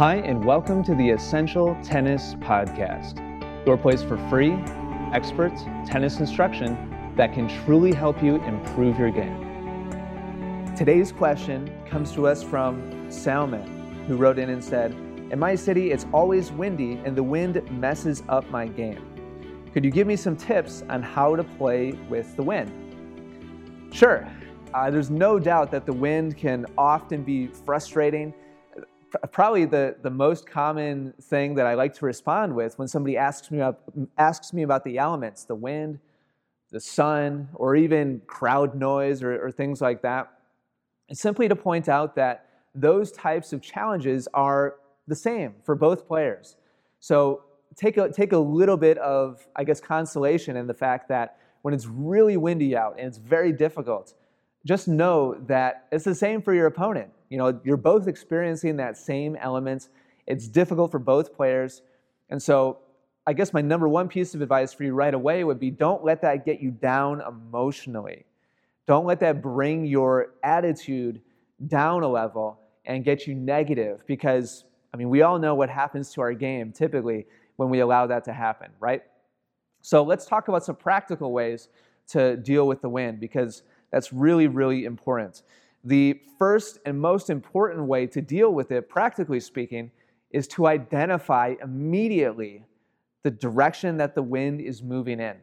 Hi, and welcome to the Essential Tennis Podcast, your place for free, expert tennis instruction that can truly help you improve your game. Today's question comes to us from Salman, who wrote in and said, In my city, it's always windy and the wind messes up my game. Could you give me some tips on how to play with the wind? Sure. Uh, there's no doubt that the wind can often be frustrating probably the, the most common thing that I like to respond with when somebody asks me, about, asks me about the elements, the wind, the sun, or even crowd noise or, or things like that, is simply to point out that those types of challenges are the same for both players. So take a, take a little bit of, I guess, consolation in the fact that when it's really windy out and it's very difficult, just know that it's the same for your opponent. You know, you're both experiencing that same element. It's difficult for both players. And so, I guess my number one piece of advice for you right away would be don't let that get you down emotionally. Don't let that bring your attitude down a level and get you negative because, I mean, we all know what happens to our game typically when we allow that to happen, right? So, let's talk about some practical ways to deal with the win because that's really, really important. The first and most important way to deal with it, practically speaking, is to identify immediately the direction that the wind is moving in.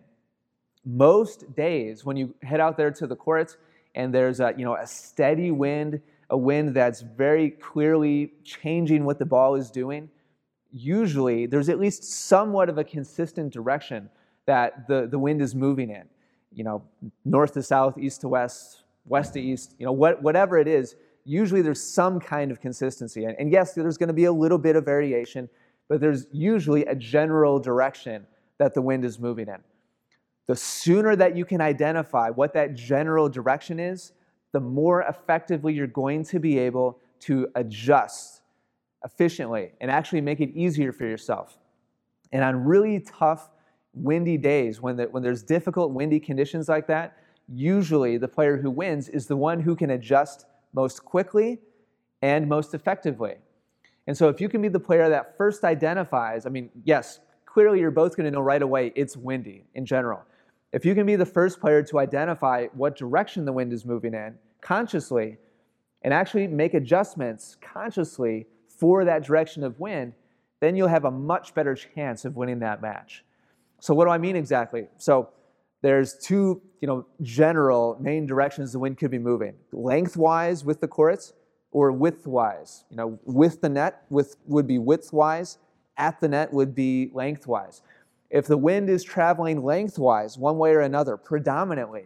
Most days, when you head out there to the courts and there's a, you know, a steady wind, a wind that's very clearly changing what the ball is doing, usually there's at least somewhat of a consistent direction that the, the wind is moving in. You know, north to south, east to west, west to east, you know, what, whatever it is, usually there's some kind of consistency. And, and yes, there's going to be a little bit of variation, but there's usually a general direction that the wind is moving in. The sooner that you can identify what that general direction is, the more effectively you're going to be able to adjust efficiently and actually make it easier for yourself. And on really tough, windy days, when, the, when there's difficult, windy conditions like that, usually the player who wins is the one who can adjust most quickly and most effectively. And so if you can be the player that first identifies, I mean, yes, clearly you're both going to know right away it's windy in general. If you can be the first player to identify what direction the wind is moving in consciously and actually make adjustments consciously for that direction of wind, then you'll have a much better chance of winning that match. So what do I mean exactly? So there's two you know, general main directions the wind could be moving lengthwise with the courts or widthwise. You know, with the net with, would be widthwise, at the net would be lengthwise. If the wind is traveling lengthwise, one way or another, predominantly,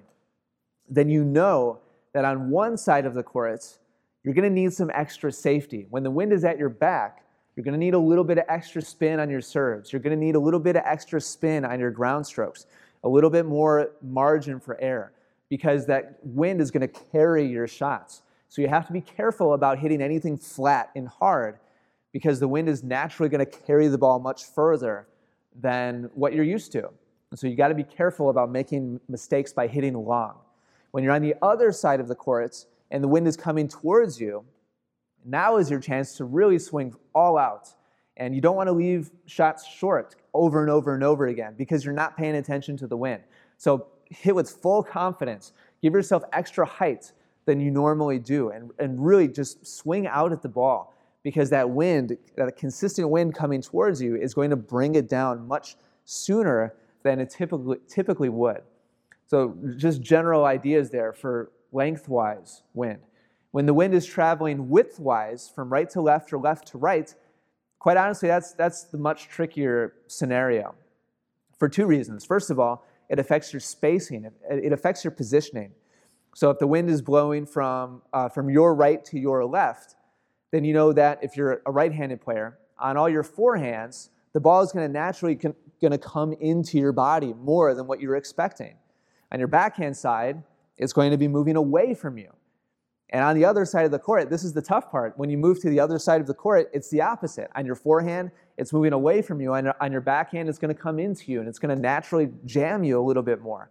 then you know that on one side of the courts, you're going to need some extra safety. When the wind is at your back, you're going to need a little bit of extra spin on your serves. You're going to need a little bit of extra spin on your ground strokes a little bit more margin for error because that wind is going to carry your shots. So you have to be careful about hitting anything flat and hard because the wind is naturally going to carry the ball much further than what you're used to. And so you got to be careful about making mistakes by hitting long. When you're on the other side of the courts and the wind is coming towards you, now is your chance to really swing all out and you don't want to leave shots short over and over and over again because you're not paying attention to the wind. So hit with full confidence. Give yourself extra height than you normally do and, and really just swing out at the ball because that wind, that consistent wind coming towards you is going to bring it down much sooner than it typically, typically would. So just general ideas there for lengthwise wind. When the wind is traveling widthwise from right to left or left to right, quite honestly, that's, that's the much trickier scenario for two reasons. First of all, it affects your spacing, it, affects your positioning. So if the wind is blowing from, uh, from your right to your left, then you know that if you're a right handed player, on all your forehands, the ball is going to naturally con- going to come into your body more than what you're expecting. On your backhand side, it's going to be moving away from you. And on the other side of the court, this is the tough part. When you move to the other side of the court, it's the opposite. On your forehand, it's moving away from you. On your, on your backhand, it's going to come into you and it's going to naturally jam you a little bit more.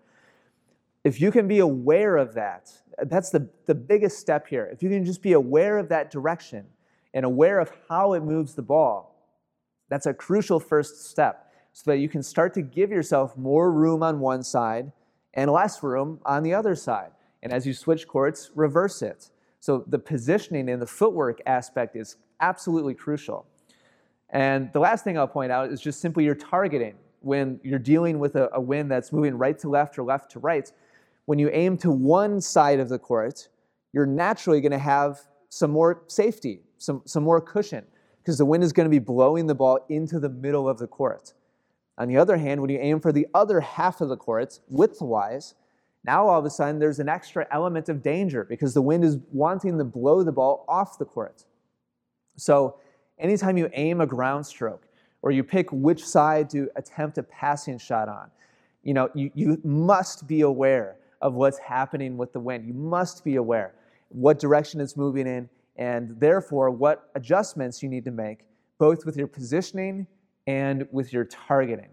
If you can be aware of that, that's the, the biggest step here. If you can just be aware of that direction and aware of how it moves the ball, that's a crucial first step so that you can start to give yourself more room on one side and less room on the other side. And as you switch courts, reverse it. So the positioning and the footwork aspect is absolutely crucial. And the last thing I'll point out is just simply your targeting. When you're dealing with a, a wind that's moving right to left or left to right, when you aim to one side of the court, you're naturally going to have some more safety, some, some more cushion, because the wind is going to be blowing the ball into the middle of the court. On the other hand, when you aim for the other half of the court, width-wise, now all of a sudden there's an extra element of danger because the wind is wanting to blow the ball off the court. So anytime you aim a ground stroke or you pick which side to attempt a passing shot on, you know, you, you must be aware of what's happening with the wind. You must be aware what direction it's moving in and therefore what adjustments you need to make both with your positioning and with your targeting.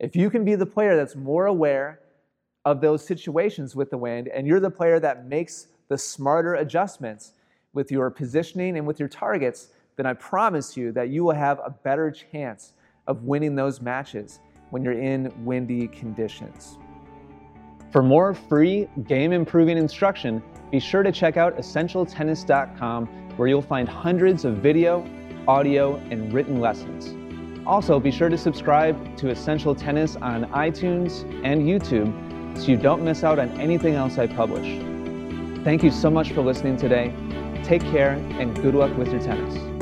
If you can be the player that's more aware of those situations with the wind, and you're the player that makes the smarter adjustments with your positioning and with your targets, then I promise you that you will have a better chance of winning those matches when you're in windy conditions. For more free game improving instruction, be sure to check out essentialtennis.com where you'll find hundreds of video, audio, and written lessons. Also, be sure to subscribe to Essential Tennis on iTunes and YouTube so you don't miss out on anything else I publish. Thank you so much for listening today. Take care and good luck with your tennis.